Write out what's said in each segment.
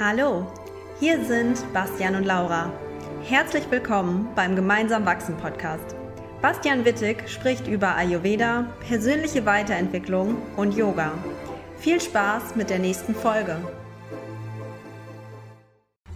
Hallo, hier sind Bastian und Laura. Herzlich willkommen beim Gemeinsam Wachsen Podcast. Bastian Wittig spricht über Ayurveda, persönliche Weiterentwicklung und Yoga. Viel Spaß mit der nächsten Folge.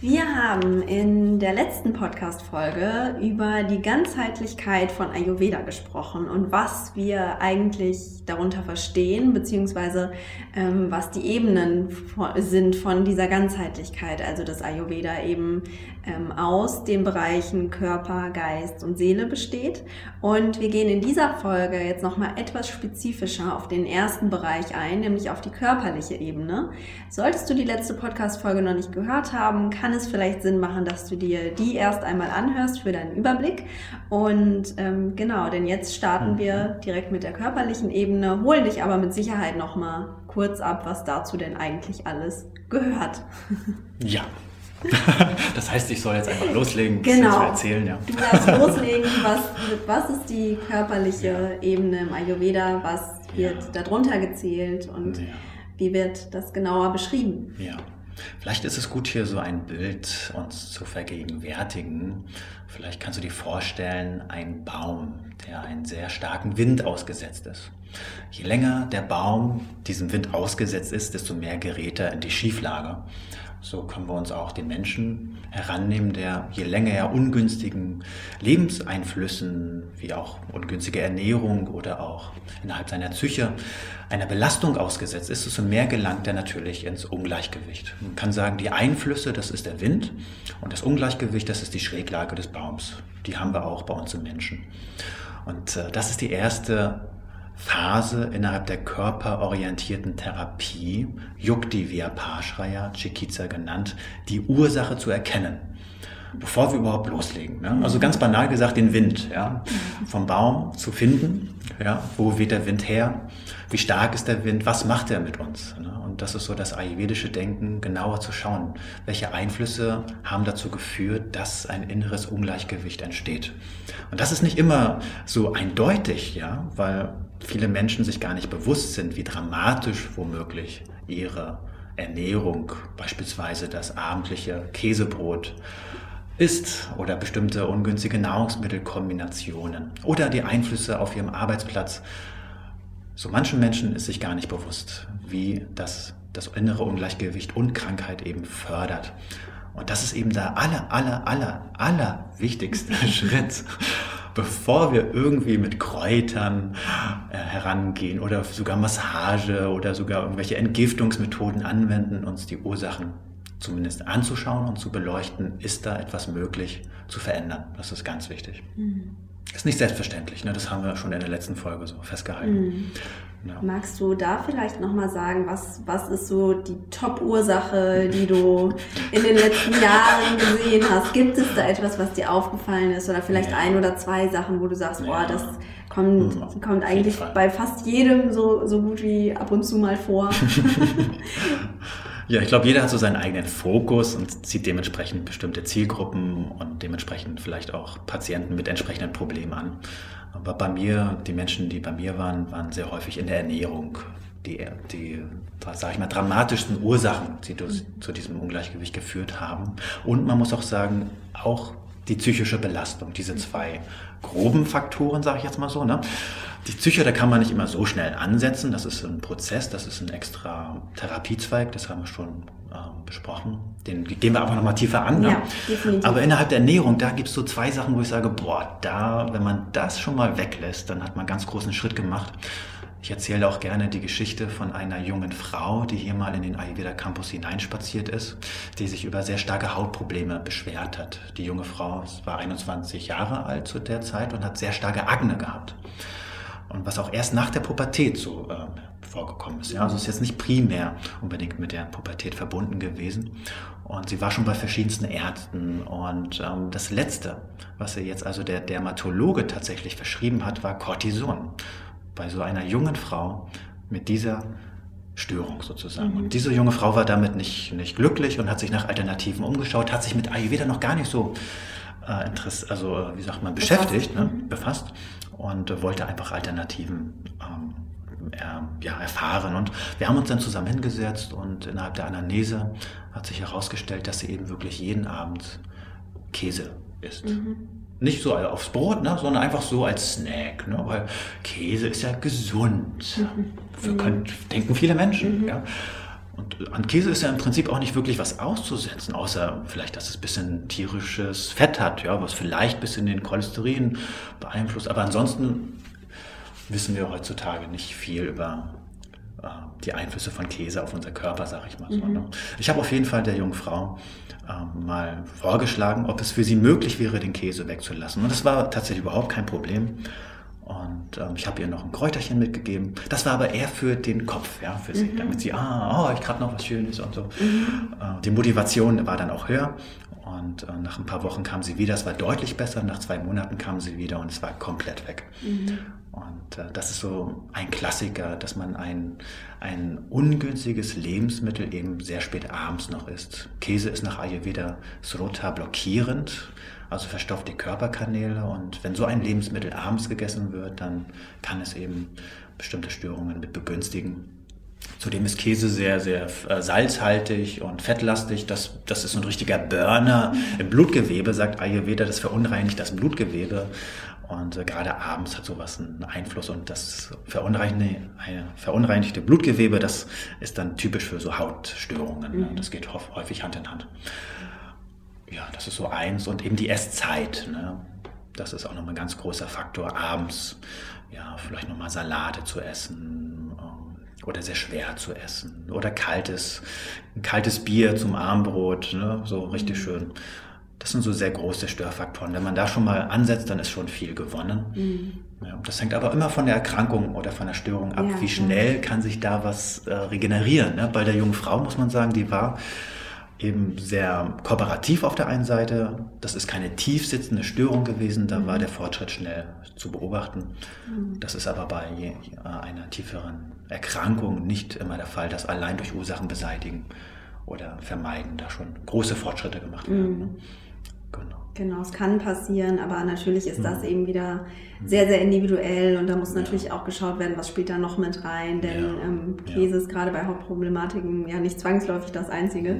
Wir haben in der letzten Podcast-Folge über die Ganzheitlichkeit von Ayurveda gesprochen und was wir eigentlich darunter verstehen, beziehungsweise ähm, was die Ebenen sind von dieser Ganzheitlichkeit. Also dass Ayurveda eben ähm, aus den Bereichen Körper, Geist und Seele besteht. Und wir gehen in dieser Folge jetzt nochmal etwas spezifischer auf den ersten Bereich ein, nämlich auf die körperliche Ebene. Solltest du die letzte Podcast-Folge noch nicht gehört haben, kann kann es vielleicht Sinn machen, dass du dir die erst einmal anhörst für deinen Überblick. Und ähm, genau, denn jetzt starten wir mhm. direkt mit der körperlichen Ebene, holen dich aber mit Sicherheit nochmal kurz ab, was dazu denn eigentlich alles gehört. Ja. Das heißt, ich soll jetzt einfach loslegen, genau. zu erzählen. Ja. Du darfst loslegen, was, was ist die körperliche ja. Ebene im Ayurveda, was wird ja. darunter gezählt und ja. wie wird das genauer beschrieben? Ja. Vielleicht ist es gut, hier so ein Bild uns zu vergegenwärtigen. Vielleicht kannst du dir vorstellen, ein Baum, der einen sehr starken Wind ausgesetzt ist. Je länger der Baum diesem Wind ausgesetzt ist, desto mehr gerät er in die Schieflage. So können wir uns auch den Menschen herannehmen, der je länger er ungünstigen Lebenseinflüssen, wie auch ungünstige Ernährung oder auch innerhalb seiner Psyche einer Belastung ausgesetzt ist, desto mehr gelangt er natürlich ins Ungleichgewicht. Man kann sagen, die Einflüsse, das ist der Wind und das Ungleichgewicht, das ist die Schräglage des Baums. Die haben wir auch bei uns im Menschen. Und äh, das ist die erste Phase innerhalb der körperorientierten Therapie, Yukti Vyapashraya, Chikiza genannt, die Ursache zu erkennen, bevor wir überhaupt loslegen. Ne? Also ganz banal gesagt, den Wind ja? vom Baum zu finden. Ja? Wo weht der Wind her? Wie stark ist der Wind? Was macht er mit uns? Ne? Und das ist so das ayurvedische Denken, genauer zu schauen, welche Einflüsse haben dazu geführt, dass ein inneres Ungleichgewicht entsteht. Und das ist nicht immer so eindeutig, ja, weil viele Menschen sich gar nicht bewusst sind, wie dramatisch womöglich ihre Ernährung, beispielsweise das abendliche Käsebrot, ist oder bestimmte ungünstige Nahrungsmittelkombinationen oder die Einflüsse auf ihrem Arbeitsplatz. So manchen Menschen ist sich gar nicht bewusst, wie das das innere Ungleichgewicht und Krankheit eben fördert. Und das ist eben der aller, aller, aller, aller wichtigste Schritt, bevor wir irgendwie mit Kräutern äh, herangehen oder sogar Massage oder sogar irgendwelche Entgiftungsmethoden anwenden, uns die Ursachen zumindest anzuschauen und zu beleuchten, ist da etwas möglich zu verändern. Das ist ganz wichtig. Mhm. Ist nicht selbstverständlich, ne? das haben wir schon in der letzten Folge so festgehalten. Mhm. Ja. Magst du da vielleicht nochmal sagen, was, was ist so die Top-Ursache, die du in den letzten Jahren gesehen hast? Gibt es da etwas, was dir aufgefallen ist? Oder vielleicht ja. ein oder zwei Sachen, wo du sagst, boah, das kommt, mhm. kommt eigentlich bei fast jedem so, so gut wie ab und zu mal vor. Ja, ich glaube, jeder hat so seinen eigenen Fokus und zieht dementsprechend bestimmte Zielgruppen und dementsprechend vielleicht auch Patienten mit entsprechenden Problemen an. Aber bei mir, die Menschen, die bei mir waren, waren sehr häufig in der Ernährung. Die, die sage ich mal, dramatischsten Ursachen, die zu diesem Ungleichgewicht geführt haben. Und man muss auch sagen, auch die psychische Belastung, diese zwei groben Faktoren, sage ich jetzt mal so. Ne? Die Psyche, da kann man nicht immer so schnell ansetzen. Das ist ein Prozess, das ist ein extra Therapiezweig, das haben wir schon äh, besprochen. Den gehen wir aber nochmal tiefer an. Ne? Ja, definitiv. Aber innerhalb der Ernährung, da gibt es so zwei Sachen, wo ich sage, boah, da, wenn man das schon mal weglässt, dann hat man einen ganz großen Schritt gemacht. Ich erzähle auch gerne die Geschichte von einer jungen Frau, die hier mal in den Ayurveda Campus hineinspaziert ist, die sich über sehr starke Hautprobleme beschwert hat. Die junge Frau war 21 Jahre alt zu der Zeit und hat sehr starke Akne gehabt. Und was auch erst nach der Pubertät so äh, vorgekommen ist. Ja? Also ist jetzt nicht primär unbedingt mit der Pubertät verbunden gewesen. Und sie war schon bei verschiedensten Ärzten. Und ähm, das Letzte, was ihr jetzt also der Dermatologe tatsächlich verschrieben hat, war Cortison bei so einer jungen Frau mit dieser Störung sozusagen. Mhm. Und diese junge Frau war damit nicht, nicht glücklich und hat sich nach Alternativen umgeschaut, hat sich mit Ayurveda noch gar nicht so äh, Interesse, also wie sagt man, beschäftigt, befasst, ne, befasst und äh, wollte einfach Alternativen ähm, ja, erfahren. Und wir haben uns dann zusammen hingesetzt und innerhalb der Anamnese hat sich herausgestellt, dass sie eben wirklich jeden Abend Käse isst. Mhm. Nicht so aufs Brot, ne, sondern einfach so als Snack, ne, weil Käse ist ja gesund. Mhm. Für, können, denken viele Menschen. Mhm. Ja. Und an Käse ist ja im Prinzip auch nicht wirklich was auszusetzen, außer vielleicht, dass es ein bisschen tierisches Fett hat, ja, was vielleicht ein bisschen den Cholesterin beeinflusst. Aber ansonsten wissen wir heutzutage nicht viel über äh, die Einflüsse von Käse auf unser Körper, sag ich mal so. Mhm. Ne? Ich habe auf jeden Fall der jungen Frau äh, mal vorgeschlagen, ob es für sie möglich wäre, den Käse wegzulassen. Und das war tatsächlich überhaupt kein Problem. Und ähm, ich habe ihr noch ein Kräuterchen mitgegeben. Das war aber eher für den Kopf, ja, für sie, mhm. damit sie, ah, oh, ich gerade noch was Schönes und so. Mhm. Äh, die Motivation war dann auch höher. Und äh, nach ein paar Wochen kam sie wieder. Es war deutlich besser. Nach zwei Monaten kam sie wieder und es war komplett weg. Mhm. Und äh, das ist so ein Klassiker, dass man ein, ein ungünstiges Lebensmittel eben sehr spät abends noch isst. Käse ist nach Ayurveda Srota blockierend, also verstopft die Körperkanäle. Und wenn so ein Lebensmittel abends gegessen wird, dann kann es eben bestimmte Störungen mit begünstigen. Zudem ist Käse sehr, sehr äh, salzhaltig und fettlastig. Das, das ist so ein richtiger Burner im Blutgewebe, sagt Ayurveda. Das verunreinigt das Blutgewebe. Und äh, gerade abends hat sowas einen Einfluss. Und das verunreinigte, verunreinigte Blutgewebe, das ist dann typisch für so Hautstörungen. Ne? Mhm. Das geht häufig Hand in Hand. Ja, das ist so eins. Und eben die Esszeit. Ne? Das ist auch nochmal ein ganz großer Faktor. Abends, ja, vielleicht nochmal Salate zu essen oder sehr schwer zu essen oder kaltes, kaltes Bier zum Armbrot, ne? so richtig mhm. schön. Das sind so sehr große Störfaktoren. Wenn man da schon mal ansetzt, dann ist schon viel gewonnen. Mhm. Ja, das hängt aber immer von der Erkrankung oder von der Störung ab. Ja, Wie schnell ja. kann sich da was äh, regenerieren? Ne? Bei der jungen Frau muss man sagen, die war eben sehr kooperativ auf der einen Seite. Das ist keine tief sitzende Störung gewesen, da mhm. war der Fortschritt schnell zu beobachten. Mhm. Das ist aber bei einer tieferen Erkrankung nicht immer der Fall, dass allein durch Ursachen beseitigen oder vermeiden da schon große Fortschritte gemacht werden. Mhm. Genau. Genau, es kann passieren, aber natürlich ist das mhm. eben wieder sehr, sehr individuell und da muss natürlich ja. auch geschaut werden, was spielt da noch mit rein, denn ja. ähm, Käse ja. ist gerade bei Hauptproblematiken ja nicht zwangsläufig das Einzige.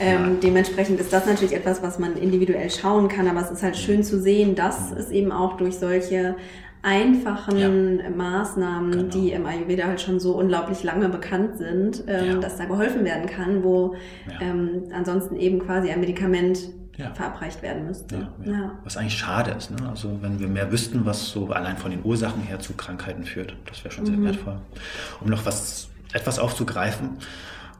Ähm, dementsprechend ist das natürlich etwas, was man individuell schauen kann, aber es ist halt schön zu sehen, dass es eben auch durch solche einfachen ja. Maßnahmen, genau. die im Ayurveda halt schon so unglaublich lange bekannt sind, ähm, ja. dass da geholfen werden kann, wo ja. ähm, ansonsten eben quasi ein Medikament ja. verabreicht werden müsste. Ja, ja. Was eigentlich schade ist. Ne? Also wenn wir mehr wüssten, was so allein von den Ursachen her zu Krankheiten führt, das wäre schon mhm. sehr wertvoll. Um noch was etwas aufzugreifen.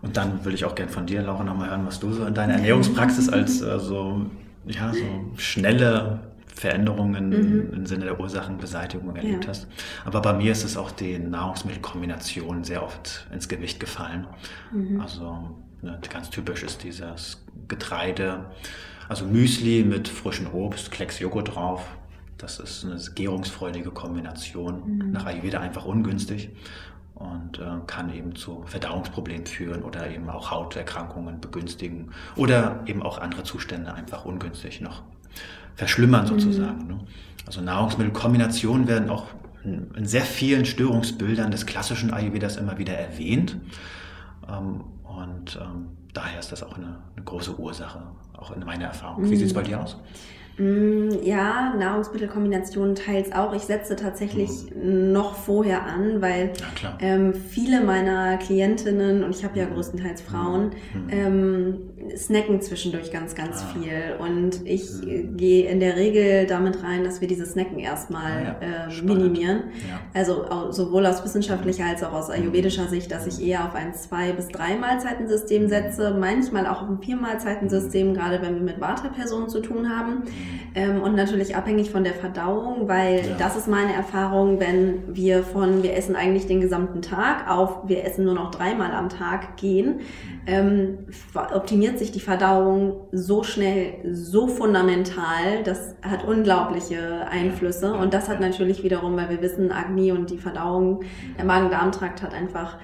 Und dann würde ich auch gern von dir, Laura, nochmal hören, was du so in deiner Ernährungspraxis als äh, so, ja, so schnelle Veränderungen mhm. im Sinne der Ursachenbeseitigung erlebt ja. hast. Aber bei mir ist es auch die Nahrungsmittelkombination sehr oft ins Gewicht gefallen. Mhm. Also ne, ganz typisch ist dieses Getreide, also Müsli mit frischem Obst, Klecks Joghurt drauf. Das ist eine gärungsfreudige Kombination. Mhm. Nach Ayurveda einfach ungünstig und äh, kann eben zu Verdauungsproblemen führen oder eben auch Hauterkrankungen begünstigen oder eben auch andere Zustände einfach ungünstig noch verschlimmern mhm. sozusagen. Mhm. Ne? Also Nahrungsmittelkombinationen werden auch in, in, sehr vielen Störungsbildern des klassischen Ayurvedas immer wieder erwähnt. Ähm, und ähm, daher ist das auch eine, eine, große Ursache, auch in meiner Erfahrung. Wie sieht es bei dir aus? Mm, ja, Nahrungsmittelkombinationen teils auch. Ich setze tatsächlich mhm. noch vorher an, weil ja, ähm, viele meiner Klientinnen, und ich habe ja mhm. größtenteils Frauen, mhm. ähm, snacken zwischendurch ganz, ganz ah. viel. Und ich mhm. gehe in der Regel damit rein, dass wir diese Snacken erstmal ah, ja. äh, minimieren. Ja. Also sowohl aus wissenschaftlicher als auch aus ayurvedischer Sicht, dass ich eher auf ein Zwei- bis Drei-Mahlzeitensystem setze, manchmal auch auf ein Vier-Mahlzeitensystem, gerade wenn wir mit Vata-Personen zu tun haben. Ähm, und natürlich abhängig von der Verdauung, weil ja. das ist meine Erfahrung, wenn wir von wir essen eigentlich den gesamten Tag auf wir essen nur noch dreimal am Tag gehen, ähm, optimiert sich die Verdauung so schnell, so fundamental, das hat unglaubliche Einflüsse und das hat natürlich wiederum, weil wir wissen, Agni und die Verdauung, der Magen-Darm-Trakt hat einfach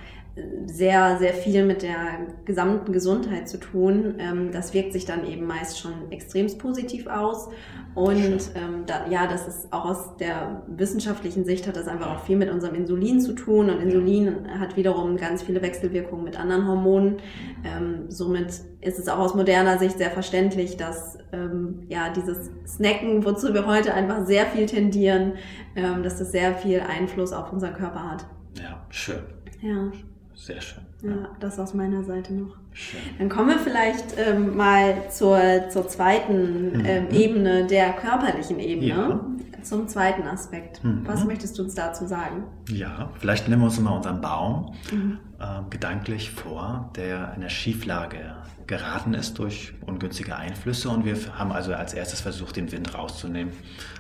sehr, sehr viel mit der gesamten Gesundheit zu tun. Ähm, das wirkt sich dann eben meist schon extremst positiv aus. Und ähm, da, ja, das ist auch aus der wissenschaftlichen Sicht hat das einfach auch viel mit unserem Insulin zu tun. Und Insulin hat wiederum ganz viele Wechselwirkungen mit anderen Hormonen. Ähm, somit ist es auch aus moderner Sicht sehr verständlich, dass ähm, ja dieses Snacken, wozu wir heute einfach sehr viel tendieren, ähm, dass das sehr viel Einfluss auf unseren Körper hat. Ja, schön. Ja. Sehr schön. Ja, das aus meiner Seite noch. Schön. Dann kommen wir vielleicht ähm, mal zur, zur zweiten mhm. ähm, Ebene, der körperlichen Ebene. Ja. Zum zweiten Aspekt. Mhm. Was möchtest du uns dazu sagen? Ja, vielleicht nehmen wir uns mal unseren Baum mhm. äh, gedanklich vor, der in der Schieflage geraten ist durch ungünstige Einflüsse und wir haben also als erstes versucht, den Wind rauszunehmen,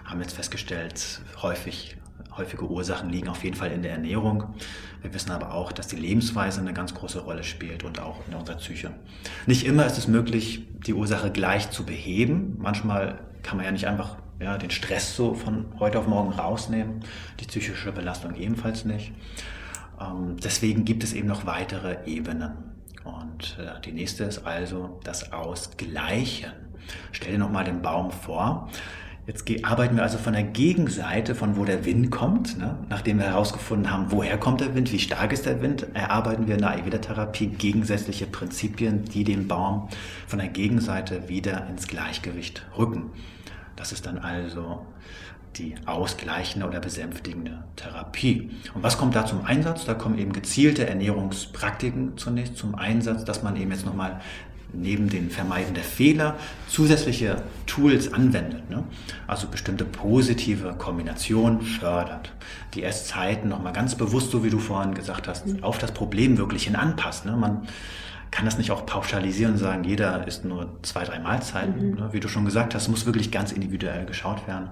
haben jetzt festgestellt, häufig häufige Ursachen liegen auf jeden Fall in der Ernährung. Wir wissen aber auch, dass die Lebensweise eine ganz große Rolle spielt und auch in unserer Psyche. Nicht immer ist es möglich, die Ursache gleich zu beheben. Manchmal kann man ja nicht einfach ja, den Stress so von heute auf morgen rausnehmen, die psychische Belastung ebenfalls nicht. Ähm, deswegen gibt es eben noch weitere Ebenen. Und äh, die nächste ist also das Ausgleichen. Stell dir nochmal den Baum vor. Jetzt arbeiten wir also von der Gegenseite, von wo der Wind kommt. Ne? Nachdem wir herausgefunden haben, woher kommt der Wind, wie stark ist der Wind, erarbeiten wir in der Ayurveda-Therapie gegensätzliche Prinzipien, die den Baum von der Gegenseite wieder ins Gleichgewicht rücken. Das ist dann also die ausgleichende oder besänftigende Therapie. Und was kommt da zum Einsatz? Da kommen eben gezielte Ernährungspraktiken zunächst zum Einsatz, dass man eben jetzt nochmal neben den Vermeiden der Fehler zusätzliche Tools anwendet. Ne? Also bestimmte positive Kombinationen fördert. Die Esszeiten nochmal ganz bewusst, so wie du vorhin gesagt hast, mhm. auf das Problem wirklich hin anpasst. Ne? Man kann das nicht auch pauschalisieren und sagen, jeder isst nur zwei, drei Mahlzeiten. Mhm. Ne? Wie du schon gesagt hast, muss wirklich ganz individuell geschaut werden.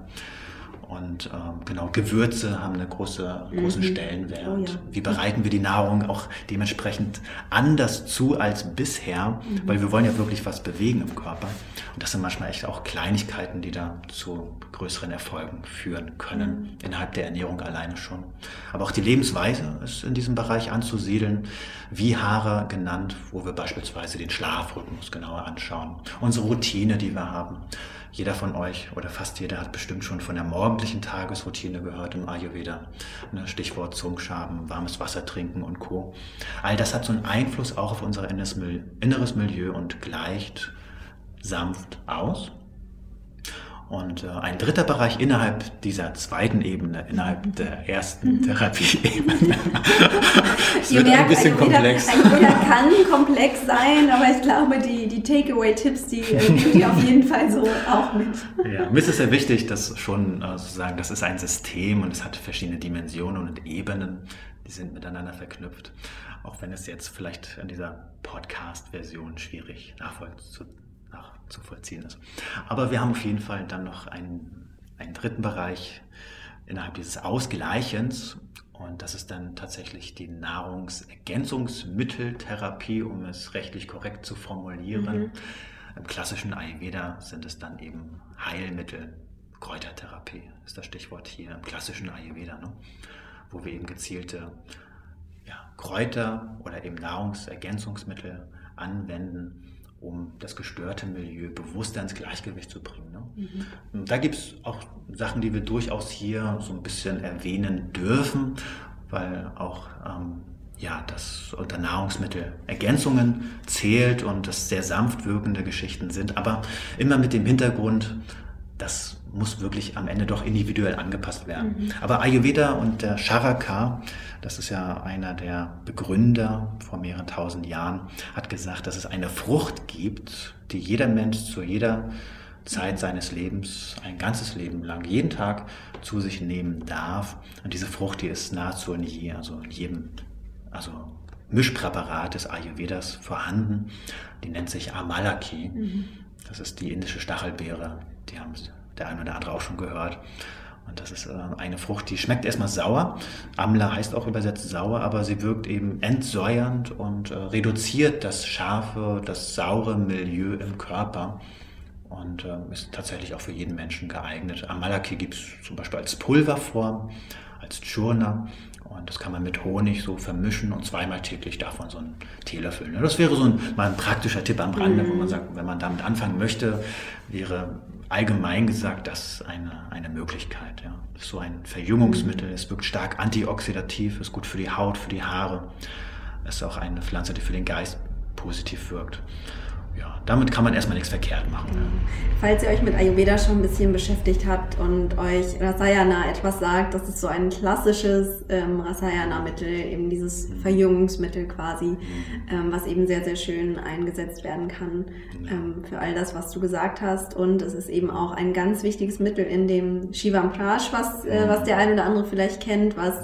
Und ähm, genau, Gewürze haben einen große, großen mhm. Stellenwert. Oh, ja. Wie bereiten wir die Nahrung auch dementsprechend anders zu als bisher? Mhm. Weil wir wollen ja wirklich was bewegen im Körper. Und das sind manchmal echt auch Kleinigkeiten, die da zu größeren Erfolgen führen können, mhm. innerhalb der Ernährung alleine schon. Aber auch die Lebensweise ist in diesem Bereich anzusiedeln. Wie Haare genannt, wo wir beispielsweise den Schlafrhythmus genauer anschauen. Unsere Routine, die wir haben jeder von euch oder fast jeder hat bestimmt schon von der morgendlichen Tagesroutine gehört im Ayurveda. Ne, Stichwort Zungenschaben, warmes Wasser trinken und Co. All das hat so einen Einfluss auch auf unser inneres Milieu und gleicht sanft aus. Und äh, ein dritter Bereich innerhalb dieser zweiten Ebene, innerhalb der ersten mhm. Therapieebene. es wird merkt, ein bisschen Ayurveda, komplex. Ayurveda kann komplex sein, aber ich glaube, die, die Takeaway-Tipps, die äh, ihr auf jeden Fall so auch mit. Ja, mir ist es sehr wichtig, dass schon äh, sozusagen, das ist ein System und es hat verschiedene Dimensionen und Ebenen, die sind miteinander verknüpft. Auch wenn es jetzt vielleicht in dieser Podcast-Version schwierig nachvollziehbar nachzuvollziehen ist. Aber wir haben auf jeden Fall dann noch einen, einen dritten Bereich innerhalb dieses Ausgleichens und das ist dann tatsächlich die Nahrungsergänzungsmitteltherapie, um es rechtlich korrekt zu formulieren. Mhm. Im klassischen Ayurveda sind es dann eben Heilmittel, Kräutertherapie ist das Stichwort hier im klassischen Ayurveda, ne? wo wir eben gezielte ja, Kräuter oder eben Nahrungsergänzungsmittel anwenden, um das gestörte Milieu bewusster ins Gleichgewicht zu bringen. Ne? Mhm. Da gibt es auch Sachen, die wir durchaus hier so ein bisschen erwähnen dürfen, weil auch ähm, ja, das unter Nahrungsmittelergänzungen zählt und das sehr sanft wirkende Geschichten sind, aber immer mit dem Hintergrund, dass muss wirklich am Ende doch individuell angepasst werden. Mhm. Aber Ayurveda und der Charaka, das ist ja einer der Begründer vor mehreren tausend Jahren, hat gesagt, dass es eine Frucht gibt, die jeder Mensch zu jeder Zeit seines Lebens, ein ganzes Leben lang, jeden Tag zu sich nehmen darf. Und diese Frucht, die ist nahezu in je, also in jedem, also Mischpräparat des Ayurvedas vorhanden. Die nennt sich Amalaki. Mhm. Das ist die indische Stachelbeere. Die haben der eine oder andere auch schon gehört. Und das ist äh, eine Frucht, die schmeckt erstmal sauer. Amla heißt auch übersetzt sauer, aber sie wirkt eben entsäuernd und äh, reduziert das scharfe, das saure Milieu im Körper und äh, ist tatsächlich auch für jeden Menschen geeignet. Amalaki gibt es zum Beispiel als Pulverform, als Churna Und das kann man mit Honig so vermischen und zweimal täglich man so einen Teelöffel. Ne? Das wäre so ein, mal ein praktischer Tipp am Rande, wo man mhm. sagt, wenn man damit anfangen möchte, wäre allgemein gesagt das eine, eine Möglichkeit. Ja. Ist so ein Verjüngungsmittel, ist wirklich stark antioxidativ, ist gut für die Haut, für die Haare. Ist auch eine Pflanze, die für den Geist positiv wirkt ja, damit kann man erstmal nichts verkehrt machen. Ja. Falls ihr euch mit Ayurveda schon ein bisschen beschäftigt habt und euch Rasayana etwas sagt, das ist so ein klassisches ähm, Rasayana-Mittel, eben dieses mhm. Verjüngungsmittel quasi, mhm. ähm, was eben sehr, sehr schön eingesetzt werden kann ähm, für all das, was du gesagt hast. Und es ist eben auch ein ganz wichtiges Mittel in dem Shivam Prash, was, äh, was der eine oder andere vielleicht kennt, was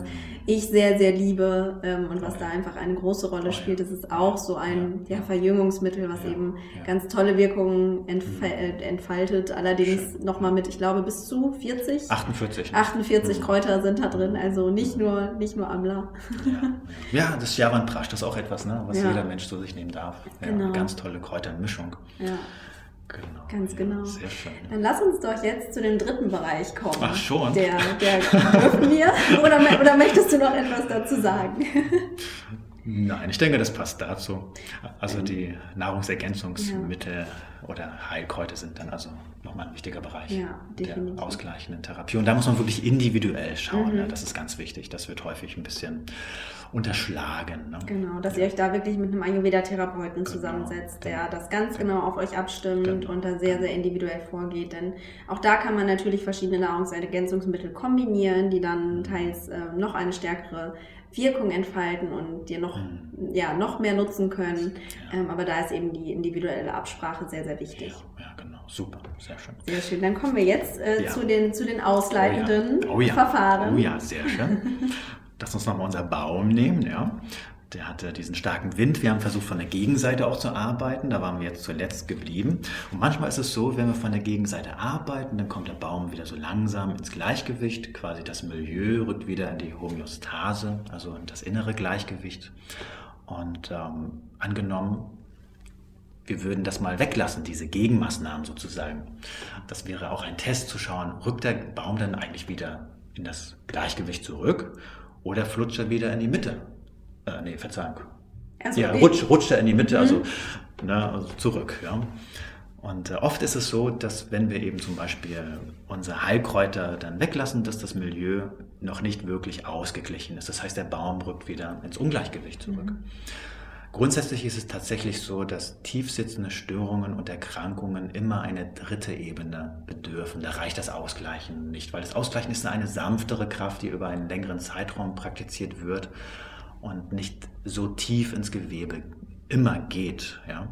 ich sehr, sehr liebe ähm, und was da einfach eine große Rolle spielt. Das ist auch so ein ja, Verjüngungsmittel, was eben ganz tolle Wirkungen mhm. äh, entfaltet. Allerdings nochmal mit, ich glaube, bis zu 40? 48. 48 mhm. Kräuter sind da drin, also nicht nur, nicht nur Amla. Ja, ja das Javan Prasch, das ist auch etwas, ne, was jeder Mensch zu sich nehmen darf. Genau. Ganz tolle Kräutermischung. Ja. Genau. Ganz genau. Sehr schön. Dann lass uns doch jetzt zu dem dritten Bereich kommen. Ach schon. Der, der dürfen wir. Oder, oder möchtest du noch etwas dazu sagen? Nein, ich denke, das passt dazu. Also die Nahrungsergänzungsmittel ja. oder Heilkräuter sind dann also nochmal ein wichtiger Bereich ja, der ausgleichenden Therapie. Und da muss man wirklich individuell schauen. Mhm. Ne? Das ist ganz wichtig. Das wird häufig ein bisschen unterschlagen. Ne? Genau, dass ihr euch da wirklich mit einem Ayurveda-Therapeuten genau. zusammensetzt, der das ganz genau auf euch abstimmt genau. und da sehr, sehr individuell vorgeht. Denn auch da kann man natürlich verschiedene Nahrungsergänzungsmittel kombinieren, die dann mhm. teils äh, noch eine stärkere Wirkung entfalten und dir noch, mhm. ja, noch mehr nutzen können. Ja. Ähm, aber da ist eben die individuelle Absprache sehr, sehr wichtig. Ja, ja genau. Super. Sehr schön. Sehr schön. Dann kommen wir jetzt äh, ja. zu, den, zu den ausleitenden oh oh Verfahren. Oh ja, sehr schön. Lass uns nochmal unser Baum nehmen, ja. Der hatte diesen starken Wind. Wir haben versucht, von der Gegenseite auch zu arbeiten. Da waren wir jetzt zuletzt geblieben. Und manchmal ist es so, wenn wir von der Gegenseite arbeiten, dann kommt der Baum wieder so langsam ins Gleichgewicht. Quasi das Milieu rückt wieder in die Homöostase, also in das innere Gleichgewicht. Und ähm, angenommen, wir würden das mal weglassen, diese Gegenmaßnahmen sozusagen. Das wäre auch ein Test zu schauen, rückt der Baum dann eigentlich wieder in das Gleichgewicht zurück oder flutscht er wieder in die Mitte? Äh, nee, Verzeihung. Also ja, rutscht, rutscht er in die Mitte, also, mhm. ne, also zurück. Ja. Und äh, oft ist es so, dass wenn wir eben zum Beispiel unsere Heilkräuter dann weglassen, dass das Milieu noch nicht wirklich ausgeglichen ist. Das heißt, der Baum rückt wieder ins Ungleichgewicht zurück. Mhm. Grundsätzlich ist es tatsächlich so, dass tiefsitzende Störungen und Erkrankungen immer eine dritte Ebene bedürfen. Da reicht das Ausgleichen nicht, weil das Ausgleichen ist eine sanftere Kraft, die über einen längeren Zeitraum praktiziert wird und nicht so tief ins Gewebe immer geht. Ja.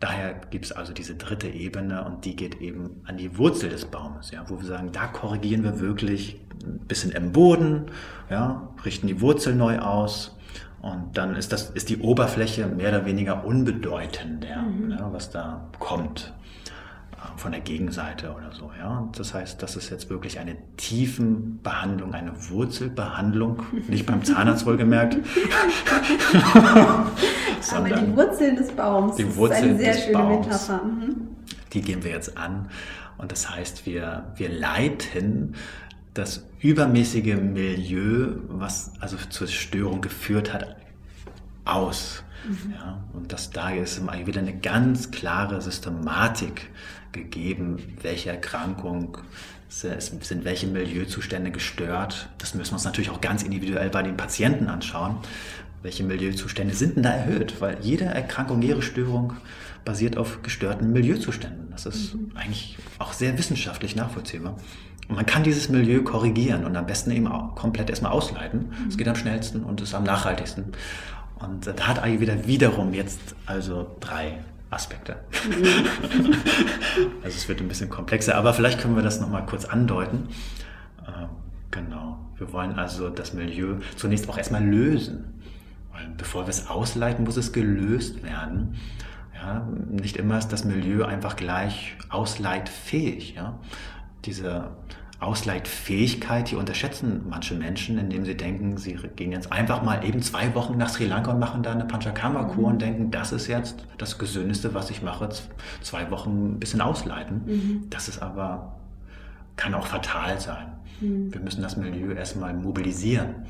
Daher gibt es also diese dritte Ebene und die geht eben an die Wurzel des Baumes, ja, wo wir sagen, da korrigieren wir wirklich ein bisschen im Boden, ja, richten die Wurzel neu aus, und dann ist, das, ist die Oberfläche mehr oder weniger unbedeutender, mhm. ne, was da kommt von der Gegenseite oder so. Ja? Das heißt, das ist jetzt wirklich eine Tiefenbehandlung, eine Wurzelbehandlung, nicht beim Zahnarzt wohlgemerkt. Aber die Wurzeln des Baums, die Wurzeln das ist eine sehr schöne Baums, Metapher. Mhm. Die gehen wir jetzt an. Und das heißt, wir, wir leiten das übermäßige Milieu, was also zur Störung geführt hat, aus. Mhm. Ja, und das da ist Ayurveda eine ganz klare Systematik gegeben, welche Erkrankung sind welche Milieuzustände gestört. Das müssen wir uns natürlich auch ganz individuell bei den Patienten anschauen. Welche Milieuzustände sind denn da erhöht? Weil jede Erkrankung, jede Störung basiert auf gestörten Milieuzuständen. Das ist mhm. eigentlich auch sehr wissenschaftlich nachvollziehbar. Und man kann dieses Milieu korrigieren und am besten eben auch komplett erstmal ausleiten. Es mhm. geht am schnellsten und ist am nachhaltigsten. Und da hat Ayurveda wiederum jetzt also drei Aspekte. Also es wird ein bisschen komplexer, aber vielleicht können wir das nochmal kurz andeuten. Ähm, genau. Wir wollen also das Milieu zunächst auch erstmal lösen. Bevor wir es ausleiten, muss es gelöst werden. Ja, nicht immer ist das Milieu einfach gleich ausleitfähig. Ja? Diese Ausleitfähigkeit, die unterschätzen manche Menschen, indem sie denken, sie gehen jetzt einfach mal eben zwei Wochen nach Sri Lanka und machen da eine Panchakarma-Kur mhm. und denken, das ist jetzt das Gesündeste, was ich mache, zwei Wochen ein bisschen ausleiten. Mhm. Das ist aber kann auch fatal sein. Mhm. Wir müssen das Milieu erstmal mobilisieren.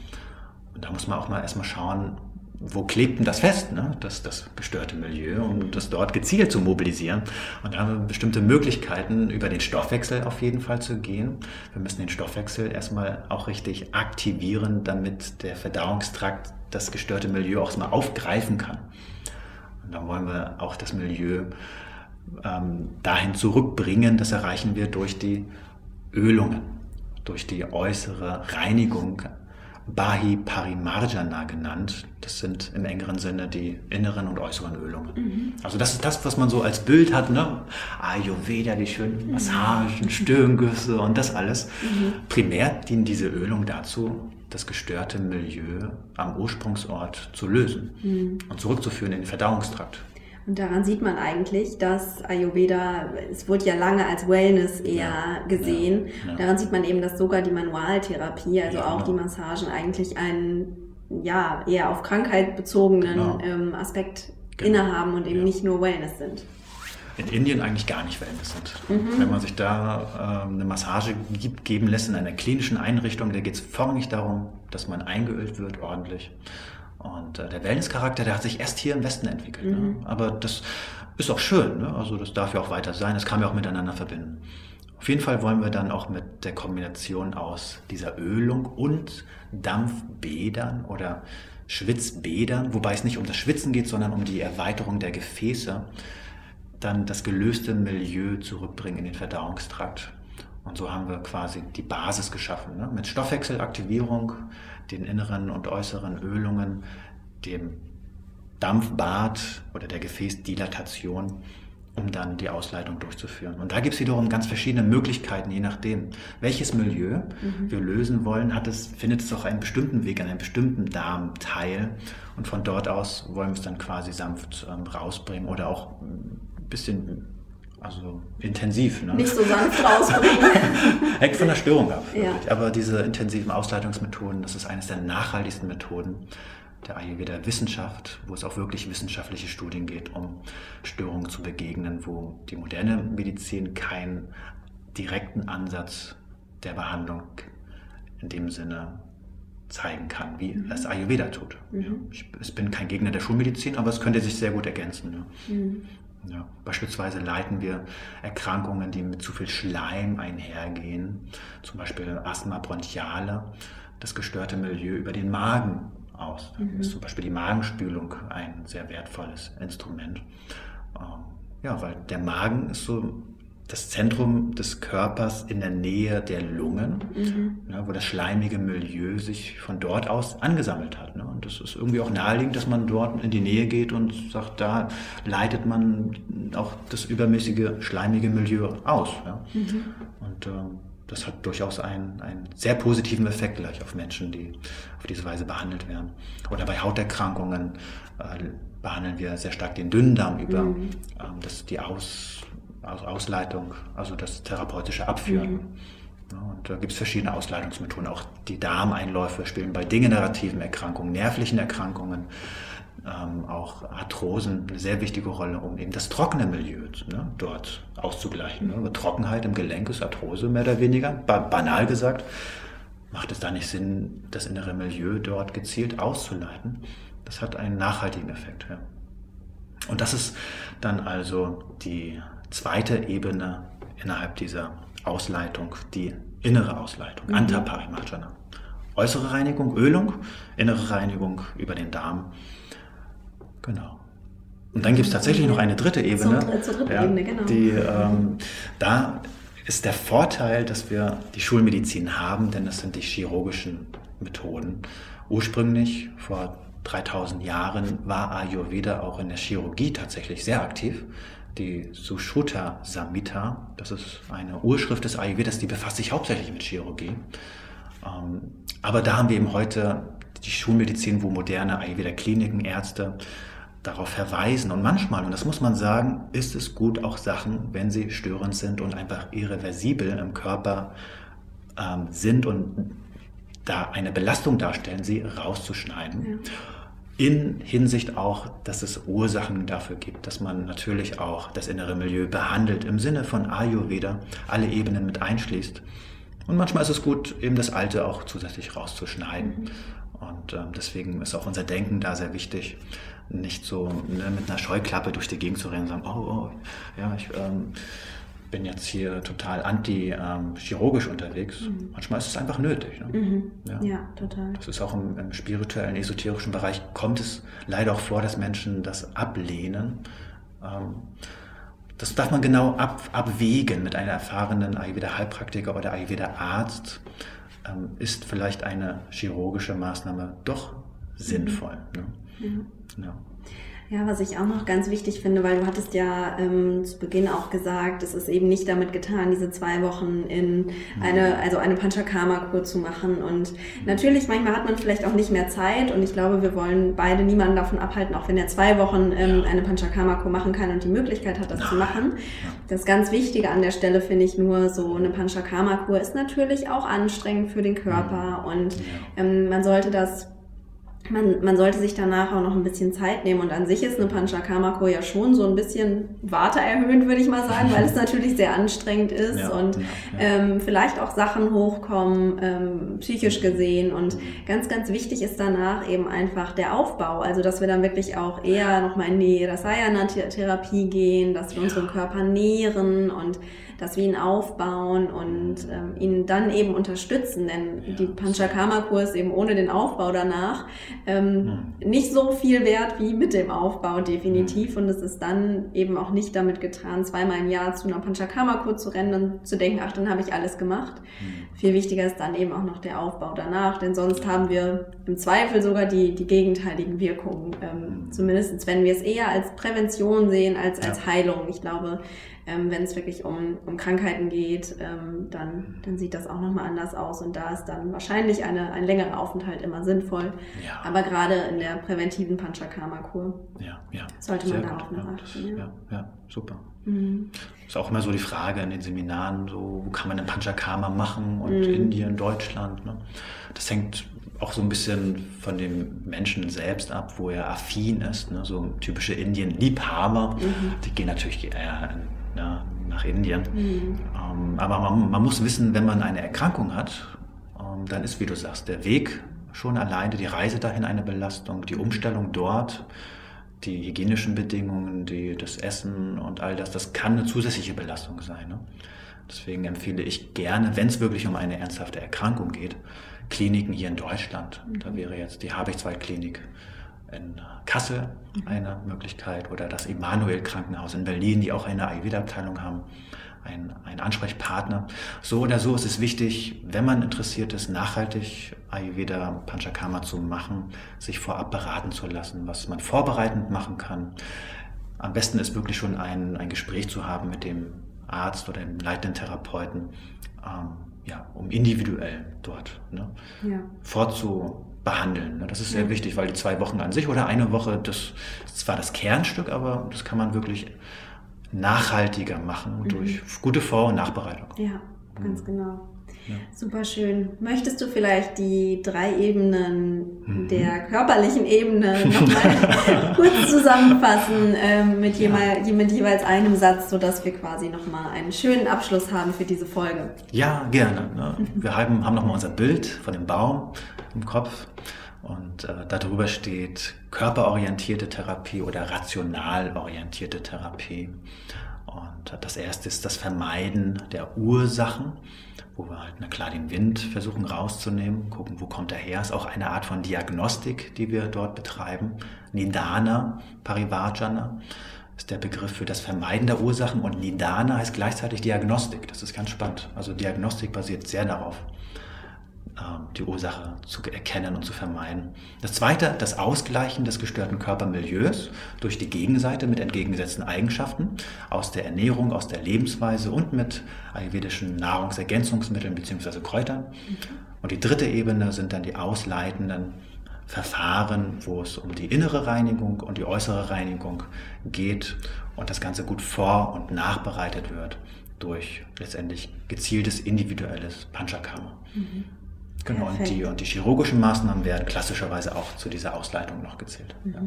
Und da muss man auch mal erstmal schauen, wo klebt denn das fest, ne? das, das gestörte Milieu, um das dort gezielt zu mobilisieren. Und da haben wir bestimmte Möglichkeiten, über den Stoffwechsel auf jeden Fall zu gehen. Wir müssen den Stoffwechsel erstmal auch richtig aktivieren, damit der Verdauungstrakt das gestörte Milieu auch mal aufgreifen kann. Und dann wollen wir auch das Milieu ähm, dahin zurückbringen. Das erreichen wir durch die Ölungen, durch die äußere Reinigung Bahi Parimarjana genannt. Das sind im engeren Sinne die inneren und äußeren Ölungen. Mhm. Also das ist das, was man so als Bild hat, ne? Ayurveda, die schönen Massagen, Stirngüsse und das alles. Mhm. Primär dienen diese Ölungen dazu, das gestörte Milieu am Ursprungsort zu lösen mhm. und zurückzuführen in den Verdauungstrakt. Und daran sieht man eigentlich, dass Ayurveda, es wurde ja lange als Wellness eher ja, gesehen. Ja, ja. Daran sieht man eben, dass sogar die Manualtherapie, also auch die Massagen eigentlich einen, ja, eher auf Krankheit bezogenen genau. ähm, Aspekt genau. innehaben und eben nicht nur Wellness sind. In Indien eigentlich gar nicht Wellness sind. Mhm. Wenn man sich da äh, eine Massage gibt, geben lässt in einer klinischen Einrichtung, da geht es vorrangig darum, dass man eingeölt wird ordentlich und äh, der Wellness-Charakter, der hat sich erst hier im Westen entwickelt. Ne? Mhm. Ne? Aber das ist auch schön. Ne? Also das darf ja auch weiter sein. Das kann man auch miteinander verbinden. Auf jeden Fall wollen wir dann auch mit der Kombination aus dieser Ölung und Dampfbädern oder Schwitzbädern, wobei es nicht um das Schwitzen geht, sondern um die Erweiterung der Gefäße, dann das gelöste Milieu zurückbringen in den Verdauungstrakt. Und so haben wir quasi die Basis geschaffen. Ne? Mit Stoffwechselaktivierung, den inneren und äußeren Ölungen, dem Dampfbad oder der Gefäßdilatation, um dann die Ausleitung durchzuführen. Und da gibt es wiederum ganz verschiedene Möglichkeiten, je nachdem, welches Milieu mhm. wir lösen wollen, hat es, findet es auch einen bestimmten Weg, an einem bestimmten Darmteil. Und von dort aus wollen wir es dann quasi sanft ähm, rausbringen oder auch ein bisschen also intensiv. Ne? Nicht so sanft rausbringen. Hängt von der Störung ab. Ja. Aber diese intensiven Ausleitungsmethoden, das ist eines der nachhaltigsten Methoden der Ayurveda-Wissenschaft, wo es auch wirklich wissenschaftliche Studien geht, um Störungen zu begegnen, wo die moderne Medizin keinen direkten Ansatz der Behandlung in dem Sinne zeigen kann, wie mhm. das Ayurveda tut. Mhm. Ich, bin kein Gegner der Schulmedizin, aber es könnte sich sehr gut ergänzen. Ne? Mhm. Ja, beispielsweise leiten wir Erkrankungen, die mit zu viel Schleim einhergehen, zum Beispiel Asthma bronchiale, das gestörte Milieu über den Magen aus. Mhm. ist zum Beispiel die Magenspülung ein sehr wertvolles Instrument. Ähm, ja, weil der Magen ist so das Zentrum des Körpers in der Nähe der Lungen, mhm. ne, wo das schleimige Milieu sich von dort aus angesammelt hat. Ne? Und das ist irgendwie auch naheliegend, dass man dort in die Nähe geht und sagt, da leitet man auch das übermäßige schleimige Milieu aus. Ja? Mhm. Und äh, das hat durchaus einen, einen sehr positiven Effekt gleich auf Menschen, die auf diese Weise behandelt werden. Oder bei Hauterkrankungen äh, behandeln wir sehr stark den Dünndarm über, mhm. ähm, das die Aus also Ausleitung, also das therapeutische Abführen. Mhm. Ja, und da gibt es verschiedene Ausleitungsmethoden. Auch die Darmeinläufe spielen bei degenerativen Erkrankungen, nervlichen Erkrankungen, ähm, auch Arthrosen eine sehr wichtige Rolle, um eben das trockene Milieu ne, dort auszugleichen. Ne? Trockenheit im Gelenk ist Arthrose mehr oder weniger, ba banal gesagt. Macht es da nicht Sinn, das innere Milieu dort gezielt auszuleiten? Das hat einen nachhaltigen Effekt. Ja. Und das ist dann also die zweite Ebene innerhalb dieser Ausleitung, die innere Ausleitung, mhm. Antaparimarjana. Äußere Reinigung, Ölung, innere Reinigung über den Darm. Genau. Und dann gibt es tatsächlich noch eine dritte Ebene. Zur, zur dritten ja, Ebene, genau. Die, ähm, da ist der Vorteil, dass wir die Schulmedizin haben, denn das sind die chirurgischen Methoden. Ursprünglich, vor 3000 Jahren, war Ayurveda auch in der Chirurgie tatsächlich sehr aktiv die Sushruta Samhita. Das ist eine Urschrift des Ayurvedas, die befasst sich hauptsächlich mit Chirurgie. Ähm, aber da haben wir eben heute die Schulmedizin, wo moderne Ayurveda-Kliniken, Ärzte darauf verweisen. Und manchmal, und das muss man sagen, ist es gut, auch Sachen, wenn sie störend sind und einfach irreversibel im Körper ähm, sind und da eine Belastung darstellen, sie rauszuschneiden. Ja. In Hinsicht auch, dass es Ursachen dafür gibt, dass man natürlich auch das innere Milieu behandelt im Sinne von Ayurveda, alle Ebenen mit einschließt. Und manchmal ist es gut, eben das Alte auch zusätzlich rauszuschneiden. Und äh, deswegen ist auch unser Denken da sehr wichtig, nicht so ne, mit einer Scheuklappe durch die Gegend zu rennen und sagen, oh, oh ja, ich ähm, bin jetzt hier total anti-chirurgisch ähm, unterwegs. Mhm. Manchmal ist es einfach nötig. Ne? Mhm. Ja. ja. total. Das ist auch im, im, spirituellen, esoterischen Bereich, kommt es leider auch vor, dass Menschen das ablehnen. Ähm, das darf man genau ab, abwägen mit einem erfahrenen Ayurveda-Heilpraktiker oder Ayurveda-Arzt. Ähm, ist vielleicht eine chirurgische Maßnahme doch sinnvoll. Ne? Mhm. Ja. Ja, was ich auch noch ganz wichtig finde, weil du hattest ja ähm, zu Beginn auch gesagt, es ist eben nicht damit getan, diese zwei Wochen in eine, mhm. also eine Panchakarma-Kur zu machen. Und natürlich, manchmal hat man vielleicht auch nicht mehr Zeit und ich glaube, wir wollen beide niemanden davon abhalten, auch wenn er zwei Wochen ähm, eine Panchakarma-Kur machen kann und die Möglichkeit hat, das zu machen. Das ganz Wichtige an der Stelle finde ich nur, so eine Panchakarma-Kur ist natürlich auch anstrengend für den Körper mhm. und ähm, man sollte das man, man sollte sich danach auch noch ein bisschen Zeit nehmen und an sich ist eine Panchakarma-Kur ja schon so ein bisschen Warte erhöhend, würde ich mal sagen, weil es natürlich sehr anstrengend ist ja, und ja, ja. Ähm, vielleicht auch Sachen hochkommen, ähm, psychisch gesehen und mhm. ganz, ganz wichtig ist danach eben einfach der Aufbau, also dass wir dann wirklich auch eher nochmal in die Rasayana-Therapie gehen, dass wir unseren Körper nähren und dass wir ihn aufbauen und ähm, ihn dann eben unterstützen, denn die Panchakarma-Kur ist eben ohne den Aufbau danach ähm, hm. nicht so viel wert wie mit dem Aufbau definitiv hm. und es ist dann eben auch nicht damit getan, zweimal im Jahr zu einer Panchakarma-Kur zu rennen und zu denken, ach, dann habe ich alles gemacht. Hm. Viel wichtiger ist dann eben auch noch der Aufbau danach, denn sonst haben wir im Zweifel sogar die, die gegenteiligen Wirkungen, ähm, hm. zumindest wenn wir es eher als Prävention sehen als als ja. Heilung. Ich glaube, ähm, wenn es wirklich um, um Krankheiten geht, ähm, dann, dann sieht das auch nochmal anders aus. Und da ist dann wahrscheinlich eine, ein längerer Aufenthalt immer sinnvoll. Ja. Aber gerade in der präventiven Panchakarma-Kur ja, ja. sollte man da auch noch achten. Ja. ja, super. Mhm. Ist auch immer so die Frage in den Seminaren, so, wo kann man denn Panchakarma machen und mhm. Indien, Deutschland. Ne? Das hängt auch so ein bisschen von dem Menschen selbst ab, wo er affin ist. Ne? So typische Indien-Liebhaber, mhm. die gehen natürlich eher in nach Indien. Mhm. Ähm, aber man, man, muss wissen, wenn man eine Erkrankung hat, ähm, dann ist, wie du sagst, der Weg schon alleine, die Reise dahin eine Belastung, die Umstellung dort, die hygienischen Bedingungen, die, das Essen und all das, das kann eine zusätzliche Belastung sein. Ne? Deswegen empfehle ich gerne, wenn es wirklich um eine ernsthafte Erkrankung geht, Kliniken hier in Deutschland. Mhm. Da wäre jetzt die Habichtwald-Klinik in Kassel eine Möglichkeit oder das Emanuel Krankenhaus in Berlin, die auch eine Ayurveda-Abteilung haben, ein, ein Ansprechpartner. So oder so ist es wichtig, wenn man interessiert ist, nachhaltig Ayurveda Panchakarma zu machen, sich vorab beraten zu lassen, was man vorbereitend machen kann. Am besten ist wirklich schon ein, ein Gespräch zu haben mit dem Arzt oder dem leitenden Therapeuten, ähm, ja, um individuell dort ne, ja. vorzu behandeln. Das ist sehr ja. wichtig, weil die zwei Wochen an sich oder eine Woche, das ist zwar das Kernstück, aber das kann man wirklich nachhaltiger machen mhm. durch gute Vor- und Nachbereitung. Ja, ganz mhm. genau. Ja. Super schön. Möchtest du vielleicht die drei Ebenen mhm. der körperlichen Ebene nochmal kurz zusammenfassen ähm, mit, ja. jeweils, mit jeweils einem Satz, sodass wir quasi nochmal einen schönen Abschluss haben für diese Folge? Ja, gerne. Ne? Wir haben, haben nochmal unser Bild von dem Baum im Kopf und äh, darüber steht körperorientierte Therapie oder rational orientierte Therapie. Und das erste ist das Vermeiden der Ursachen, wo wir halt, na klar, den Wind versuchen rauszunehmen, gucken, wo kommt er her. Ist auch eine Art von Diagnostik, die wir dort betreiben. Nidana, Parivajana ist der Begriff für das Vermeiden der Ursachen und Nidana heißt gleichzeitig Diagnostik. Das ist ganz spannend. Also Diagnostik basiert sehr darauf. Ähm, die Ursache zu erkennen und zu vermeiden. Das zweite, das Ausgleichen des gestörten Körpermilieus durch die Gegenseite mit entgegengesetzten Eigenschaften aus der Ernährung, aus der Lebensweise und mit ayurvedischen Nahrungsergänzungsmitteln bzw. Kräutern. Mhm. Und die dritte Ebene sind dann die ausleitenden Verfahren, wo es um die innere Reinigung und die äußere Reinigung geht und das Ganze gut vor- und nachbereitet wird durch letztendlich gezieltes individuelles Panchakarma. Mhm. Genau, und die, und die chirurgischen Maßnahmen werden klassischerweise auch zu dieser Ausleitung noch gezählt. Mhm. Ja.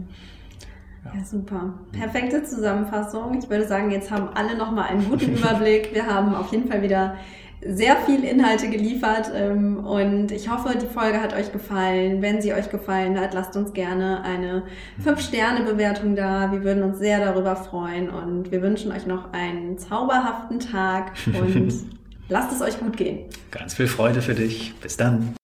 Ja. ja. super. Perfekte Zusammenfassung. Ich würde sagen, jetzt haben alle nochmal einen guten Überblick. Wir haben auf jeden Fall wieder sehr viel Inhalte geliefert ähm, und ich hoffe, die Folge hat euch gefallen. Wenn sie euch gefallen hat, lasst uns gerne eine 5-Sterne-Bewertung da. Wir würden uns sehr darüber freuen und wir wünschen euch noch einen zauberhaften Tag und lasst es euch gut gehen. Ganz viel Freude für dich. Bis dann.